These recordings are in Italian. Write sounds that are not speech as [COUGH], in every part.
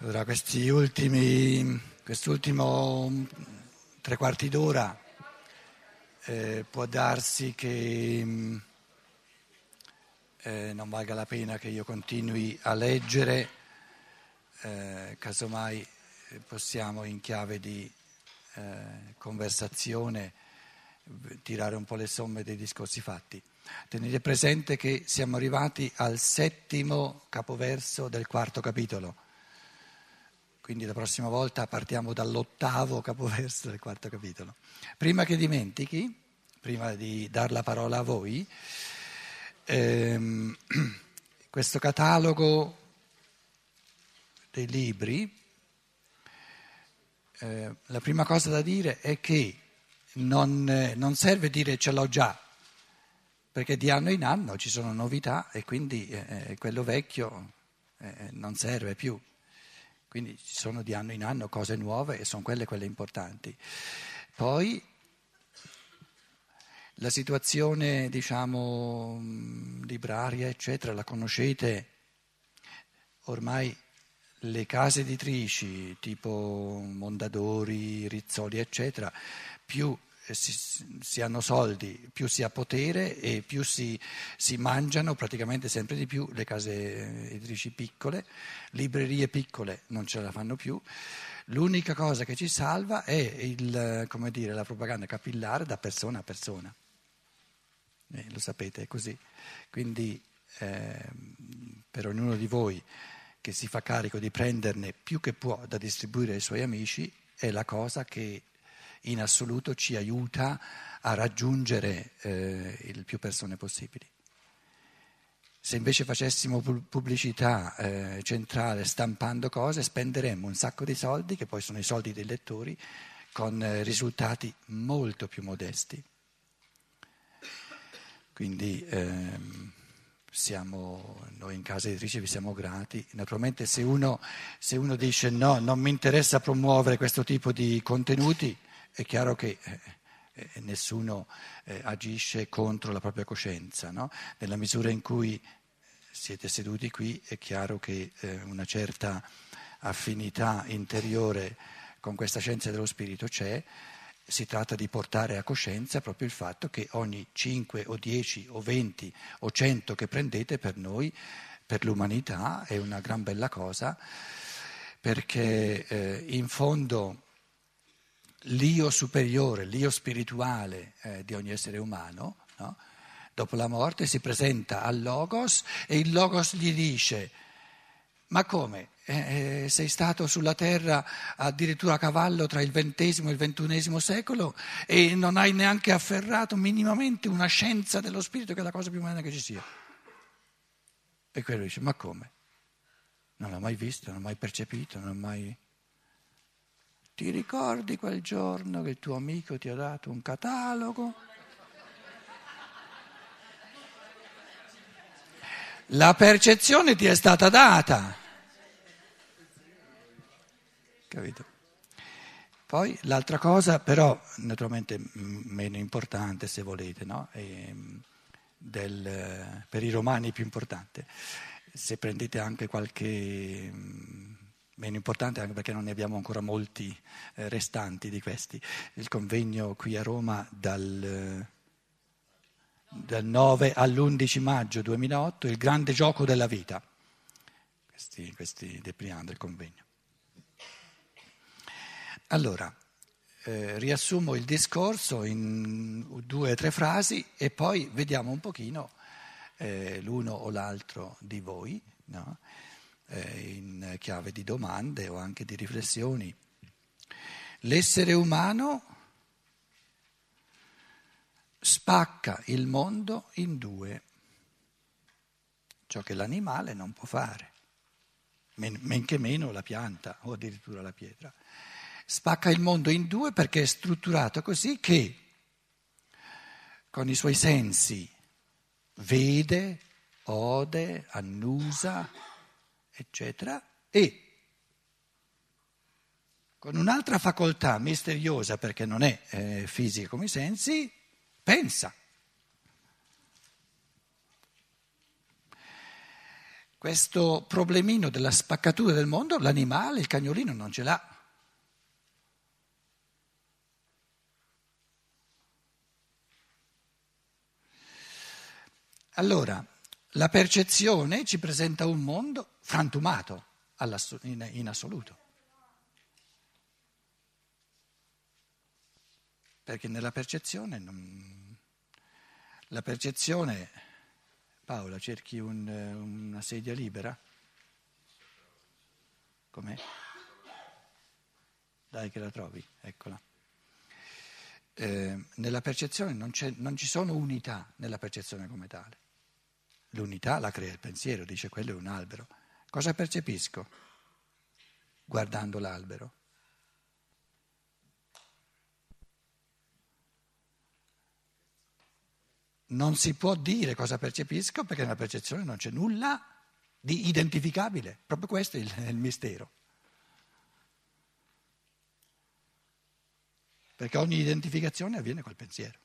Allora, questi ultimi, quest'ultimo tre quarti d'ora eh, può darsi che mm, eh, non valga la pena che io continui a leggere, eh, casomai eh, possiamo in chiave di eh, conversazione tirare un po' le somme dei discorsi fatti. Tenete presente che siamo arrivati al settimo capoverso del quarto capitolo. Quindi la prossima volta partiamo dall'ottavo capoverso del quarto capitolo. Prima che dimentichi, prima di dar la parola a voi, ehm, [CLEARS THROAT] questo catalogo dei libri, eh, la prima cosa da dire è che non, eh, non serve dire ce l'ho già, perché di anno in anno ci sono novità e quindi eh, eh quello vecchio eh, non serve più. Quindi ci sono di anno in anno cose nuove e sono quelle quelle importanti. Poi la situazione, diciamo, libraria, eccetera, la conoscete ormai le case editrici tipo Mondadori, Rizzoli, eccetera, più si, si, hanno soldi, più si ha potere e più si, si, mangiano praticamente sempre di più le case editrici piccole, librerie piccole non ce la fanno più. L'unica cosa che ci salva è il, dire, la propaganda capillare da persona a persona. Eh, lo sapete, è così. Quindi eh, per ognuno di voi che si fa carico di prenderne più che può da distribuire ai suoi amici, è la cosa che in assoluto ci aiuta a raggiungere eh, il più persone possibili. Se invece facessimo pubblicità eh, centrale stampando cose, spenderemmo un sacco di soldi, che poi sono i soldi dei lettori, con eh, risultati molto più modesti. Quindi ehm, siamo, noi in casa editrice vi siamo grati. Naturalmente se uno, se uno dice no, non mi interessa promuovere questo tipo di contenuti, è chiaro che eh, eh, nessuno eh, agisce contro la propria coscienza, no? nella misura in cui siete seduti qui è chiaro che una certa affinità interiore con questa scienza dello spirito c'è, si tratta di portare a coscienza proprio il fatto che ogni 5 o 10 o 20 o 100 che prendete per noi, per l'umanità, è una gran bella cosa, perché in fondo l'io superiore, l'io spirituale eh, di ogni essere umano, no? dopo la morte si presenta al Logos e il Logos gli dice, ma come? Eh, eh sei stato sulla terra addirittura a cavallo tra il XX e il XXI secolo e non hai neanche afferrato minimamente una scienza dello spirito che è la cosa più umana che ci sia. E quello dice, ma come? Non l'ho mai visto, non l'ho mai percepito, non l'ho mai... Ti ricordi quel giorno che il tuo amico ti ha dato un catalogo? La percezione ti è stata data. Capito? Poi l'altra cosa, però naturalmente meno importante se volete, no? Del, per i romani più importante, se prendete anche qualche meno importante anche perché non ne abbiamo ancora molti eh, restanti di questi. Il convegno qui a Roma dal, dal 9 all'11 maggio 2008, il grande gioco della vita. Questi, questi depriano del convegno. Allora, eh, riassumo il discorso in due o tre frasi e poi vediamo un pochino eh, l'uno o l'altro di voi. No? Eh, in chiave di domande o anche di riflessioni. L'essere umano spacca il mondo in due, ciò che l'animale non può fare, men, men che meno la pianta o addirittura la pietra. Spacca il mondo in due perché è strutturato così che con i suoi sensi vede, ode, annusa, eccetera, e con un'altra facoltà misteriosa, perché non è eh, fisica come i sensi, pensa. questo problemino della spaccatura del mondo, l'animale, il cagnolino non ce l'ha. Allora, la percezione ci presenta un mondo frantumato in assoluto. Perché nella percezione, non... la percezione, Paola, cerchi un, una sedia libera? Com'è? Dai che la trovi, eccola. Eh, nella percezione non, non ci sono unità nella percezione come tale. L'unità la crea il pensiero, dice quello è un albero. Cosa percepisco guardando l'albero? Non si può dire cosa percepisco perché nella percezione non c'è nulla di identificabile. Proprio questo è il, è il mistero. Perché ogni identificazione avviene col pensiero.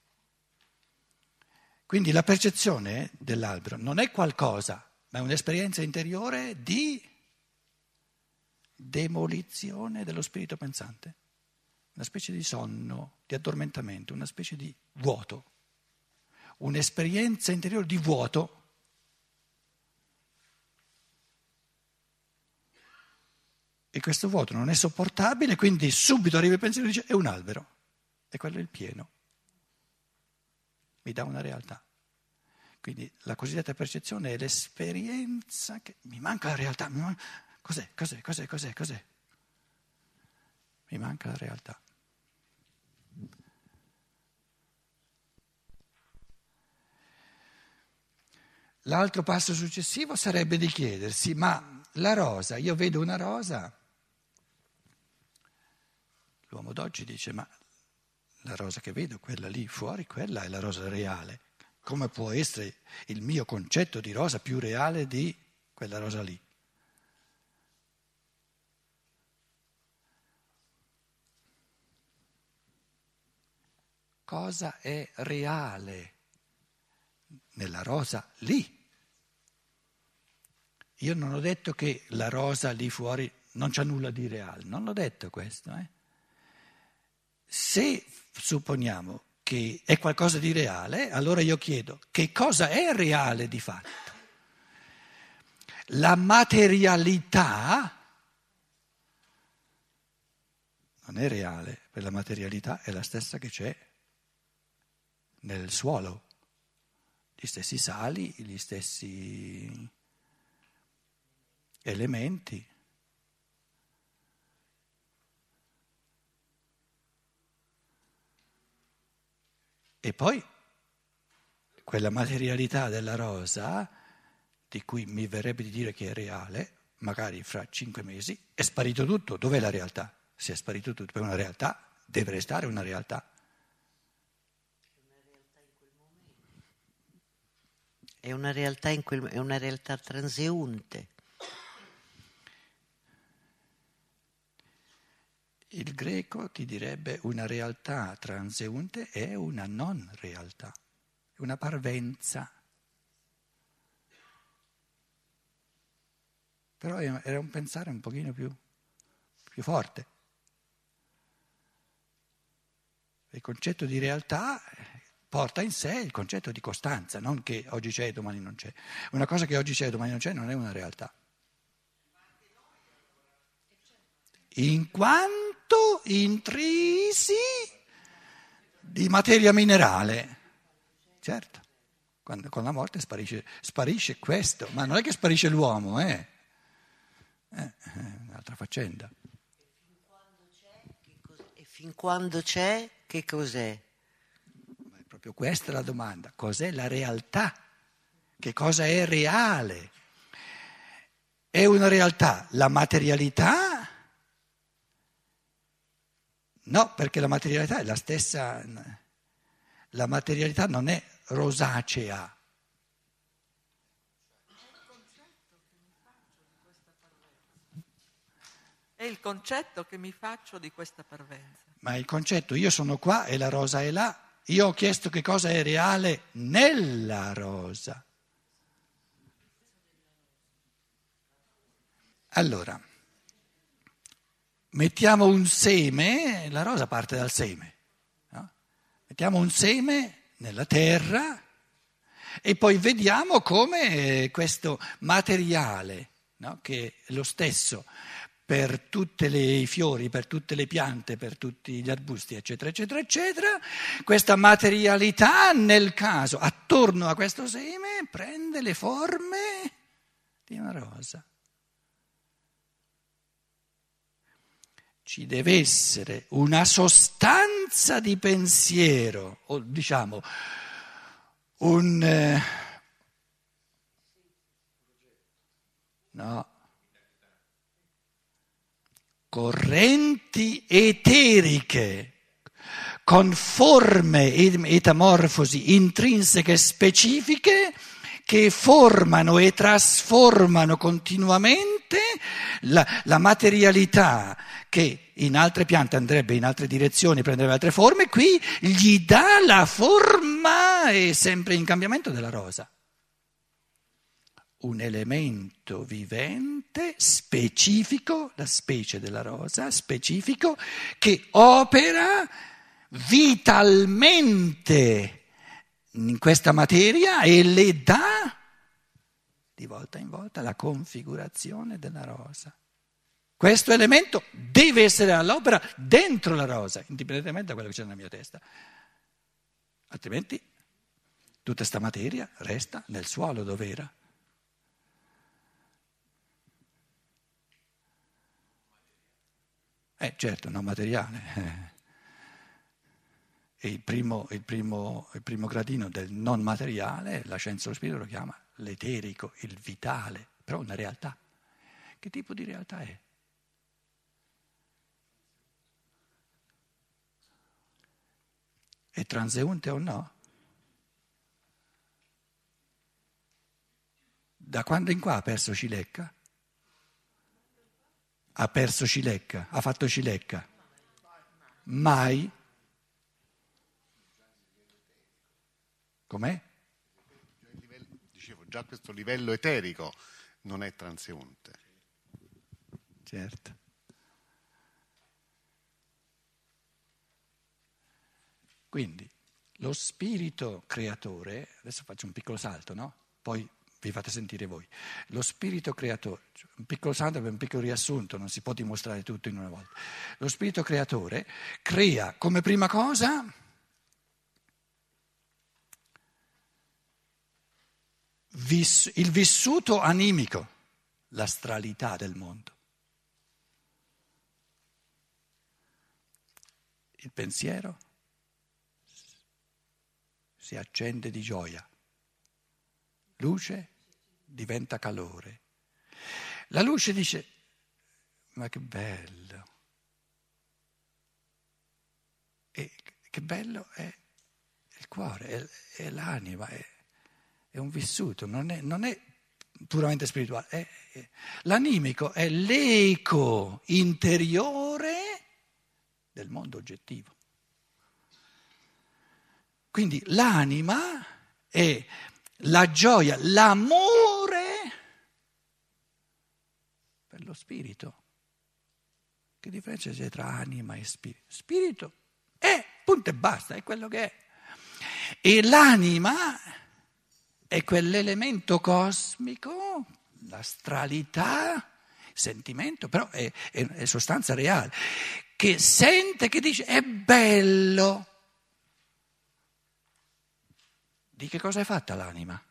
Quindi la percezione dell'albero non è qualcosa, ma è un'esperienza interiore di demolizione dello spirito pensante, una specie di sonno, di addormentamento, una specie di vuoto, un'esperienza interiore di vuoto. E questo vuoto non è sopportabile, quindi subito arriva il pensiero e dice è un albero, e quello è il pieno mi dà una realtà. Quindi la cosiddetta percezione è l'esperienza che mi manca la realtà. Manca... Cos'è? Cos'è? Cos'è? Cos'è? Cos'è? Mi manca la realtà. L'altro passo successivo sarebbe di chiedersi, ma la rosa, io vedo una rosa, l'uomo d'oggi dice, ma la rosa che vedo, quella lì fuori, quella è la rosa reale. Come può essere il mio concetto di rosa più reale di quella rosa lì? Cosa è reale nella rosa lì? Io non ho detto che la rosa lì fuori non c'ha nulla di reale, non l'ho detto questo. Eh? Se supponiamo che è qualcosa di reale, allora io chiedo che cosa è reale di fatto? La materialità non è reale, per la materialità è la stessa che c'è nel suolo, gli stessi sali, gli stessi elementi. E poi quella materialità della rosa, di cui mi verrebbe di dire che è reale, magari fra cinque mesi, è sparito tutto. Dov'è la realtà? Se è sparito tutto, per una realtà deve restare una realtà. È una realtà, in quel, è una realtà transeunte. Il greco ti direbbe una realtà transeunte è una non realtà, una parvenza. Però era un pensare un pochino più, più forte. Il concetto di realtà porta in sé il concetto di costanza, non che oggi c'è e domani non c'è. Una cosa che oggi c'è e domani non c'è non è una realtà. In quanto fatto intrisi di materia minerale. Certo, quando, con la morte sparisce, sparisce, questo, ma non è che sparisce l'uomo, eh? eh è un'altra faccenda. E fin quando c'è, che cos'è? È proprio questa la domanda. Cos'è la realtà? Che cosa è reale? È una realtà la materialità No, perché la materialità è la stessa, la materialità non è rosacea. È il concetto che mi faccio di questa parvenza. Ma il concetto, io sono qua e la rosa è là. Io ho chiesto che cosa è reale nella rosa. Allora, mettiamo un seme, la rosa parte dal seme, no? mettiamo un seme nella terra e poi vediamo come questo materiale, no? che è lo stesso per tutti i fiori, per tutte le piante, per tutti gli arbusti, eccetera, eccetera, eccetera, questa materialità nel caso, attorno a questo seme, prende le forme di una rosa. Ci deve essere una sostanza di pensiero, o diciamo un... Eh, no, correnti eteriche con forme e metamorfosi intrinseche specifiche che formano e trasformano continuamente la, la, materialità che in altre piante andrebbe in altre direzioni, prenderebbe altre forme, qui gli dà la forma e sempre in cambiamento della rosa. Un elemento vivente specifico, la specie della rosa, specifico, che opera vitalmente in questa materia e le dà di volta in volta la configurazione della rosa. Questo elemento deve essere all'opera dentro la rosa, indipendentemente da quello che c'è nella mia testa. Altrimenti tutta questa materia resta nel suolo dove era. Eh certo, non materiale. [LAUGHS] Il primo, il, primo, il primo, gradino del non materiale, la scienza dello spirito lo chiama l'eterico, il vitale, però una realtà. Che tipo di realtà è? È transeunte o no? Da quando in qua ha perso Cilecca? ha perso Cilecca, ha fatto Cilecca. Mai. Com'è? Dicevo, già questo livello eterico non è transeunte. Certo. Quindi lo spirito creatore, adesso faccio un piccolo salto, no? Poi vi fate sentire voi. Lo spirito creatore, cioè un piccolo santo per un piccolo riassunto, non si può dimostrare tutto in una volta. Lo spirito creatore crea come prima cosa il vissuto animico, l'astralità del mondo. Il pensiero si accende di gioia. Luce diventa calore. La luce dice, ma che bello. E che bello è il cuore, è, è l'anima, è, è, un vissuto, non è, non è puramente spirituale. È, è, l'animico è l'eco interiore del mondo oggettivo. Quindi l'anima è la gioia, l'amore per lo spirito. Che differenza c'è tra anima e spirito? Spirito è, punto e basta, è quello che è. E l'anima è quell'elemento cosmico, l'astralità, sentimento, però è, è, è sostanza reale, che sente, che dice è bello Di che cosa è fatta l'anima?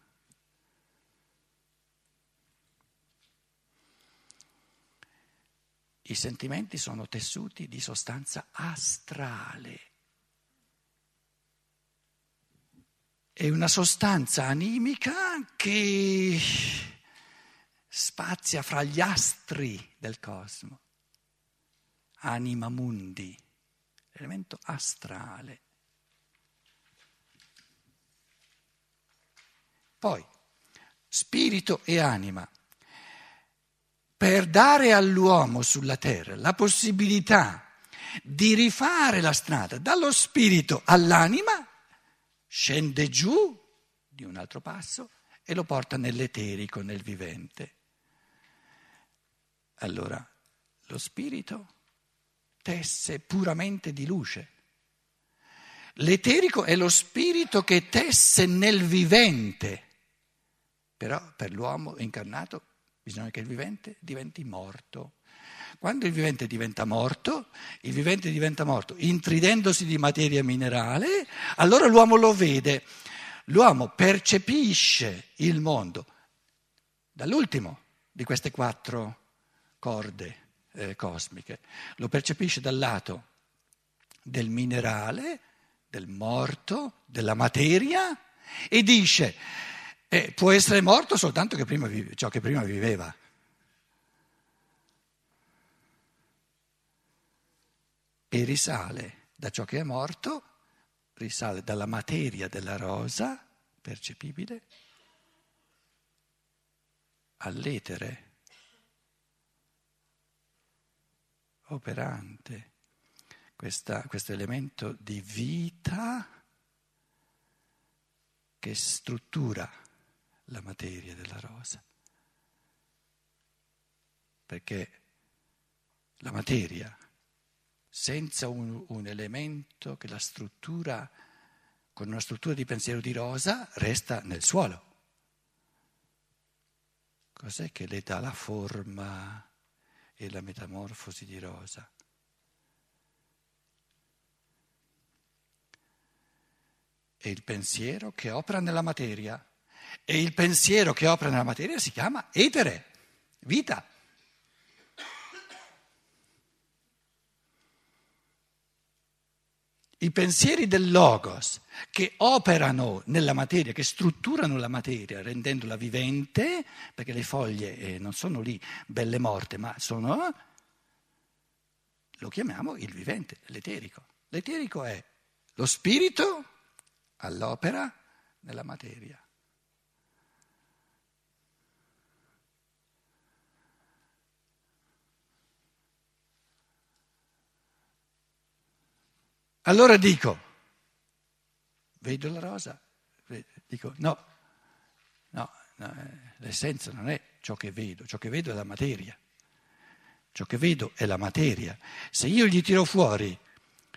I sentimenti sono tessuti di sostanza astrale. È una sostanza animica che spazia fra gli astri del cosmo. Anima mundi, l'elemento astrale. Poi, spirito e anima. Per dare all'uomo sulla terra la possibilità di rifare la strada dallo spirito all'anima, scende giù di un altro passo e lo porta nell'eterico, nel vivente. Allora, lo spirito tesse puramente di luce. L'eterico è lo spirito che tesse nel vivente. Però per l'uomo incarnato bisogna che il vivente diventi morto. Quando il vivente diventa morto, il vivente diventa morto intridendosi di materia minerale, allora l'uomo lo vede, l'uomo percepisce il mondo dall'ultimo di queste quattro corde eh, cosmiche, lo percepisce dal lato del minerale, del morto, della materia e dice eh, può essere morto soltanto che prima, ciò che prima viveva. E risale da ciò che è morto, risale dalla materia della rosa, percepibile, all'etere operante, questa, questo elemento di vita che struttura la materia della rosa. Perché la materia, senza un, un elemento che la struttura, con una struttura di pensiero di rosa, resta nel suolo. Cos'è che le dà la forma e la metamorfosi di rosa? È il pensiero che opera nella materia e il pensiero che opera nella materia si chiama etere, vita. I pensieri del logos che operano nella materia, che strutturano la materia rendendola vivente, perché le foglie eh, non sono lì belle morte, ma sono, lo chiamiamo il vivente, l'eterico. L'eterico è lo spirito all'opera nella materia. Allora dico, vedo la rosa, dico no, no, no, eh, l'essenza non è ciò che vedo, ciò che vedo è la materia, ciò che vedo è la materia. Se io gli tiro fuori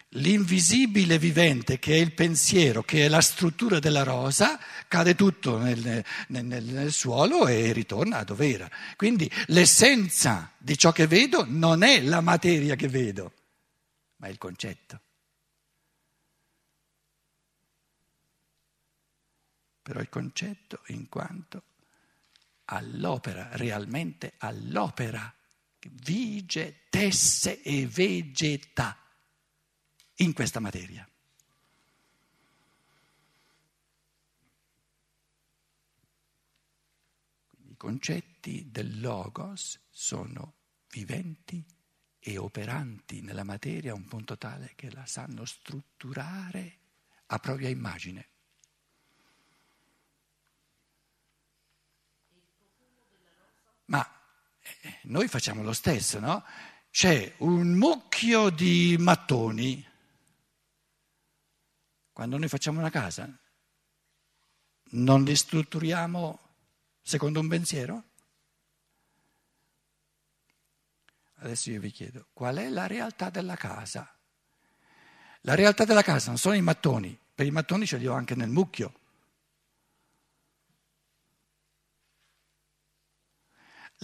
l'invisibile vivente che è il pensiero, che è la struttura della rosa, cade tutto nel, nel, nel, suolo e ritorna a dove era. Quindi l'essenza di ciò che vedo non è la materia che vedo, ma è il concetto. Però il concetto in quanto all'opera, realmente all'opera, vige, tesse e vegeta in questa materia. I concetti del logos sono viventi e operanti nella materia a un punto tale che la sanno strutturare a propria immagine. Ma eh, noi facciamo lo stesso, no? C'è un mucchio di mattoni. Quando noi facciamo una casa, non li strutturiamo secondo un pensiero? Adesso io vi chiedo, qual è la realtà della casa? La realtà della casa non sono i mattoni, per i mattoni ce li ho anche nel mucchio.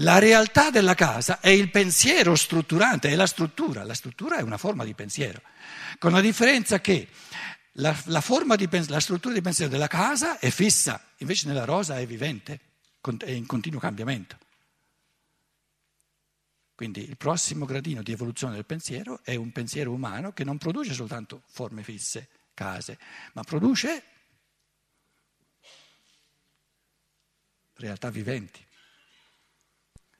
La realtà della casa è il pensiero strutturante, è la struttura. La struttura è una forma di pensiero, con la differenza che la, la, di, la struttura di pensiero della casa è fissa, invece nella rosa è vivente, è in continuo cambiamento. Quindi il prossimo gradino di evoluzione del pensiero è un pensiero umano che non produce soltanto forme fisse, case, ma produce realtà viventi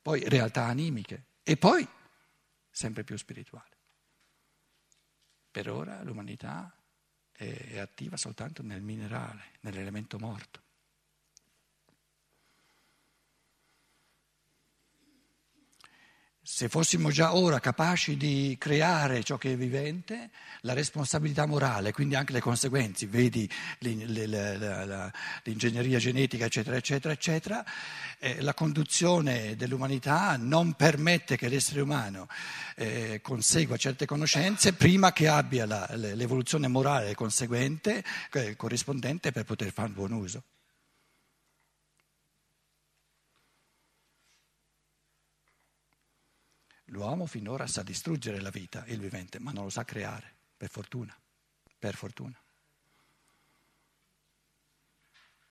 poi realtà animiche e poi sempre più spirituale. Per ora l'umanità è attiva soltanto nel minerale, nell'elemento morto. Se fossimo già ora capaci di creare ciò che è vivente, la responsabilità morale, quindi anche le conseguenze, vedi l'ingegneria genetica, eccetera, eccetera, eccetera, eh, la conduzione dell'umanità non permette che l'essere umano eh, consegua certe conoscenze prima che abbia la, l'evoluzione morale conseguente, eh, corrispondente per poter fare un buon uso. L'uomo finora sa distruggere la vita, il vivente, ma non lo sa creare, per fortuna, per fortuna.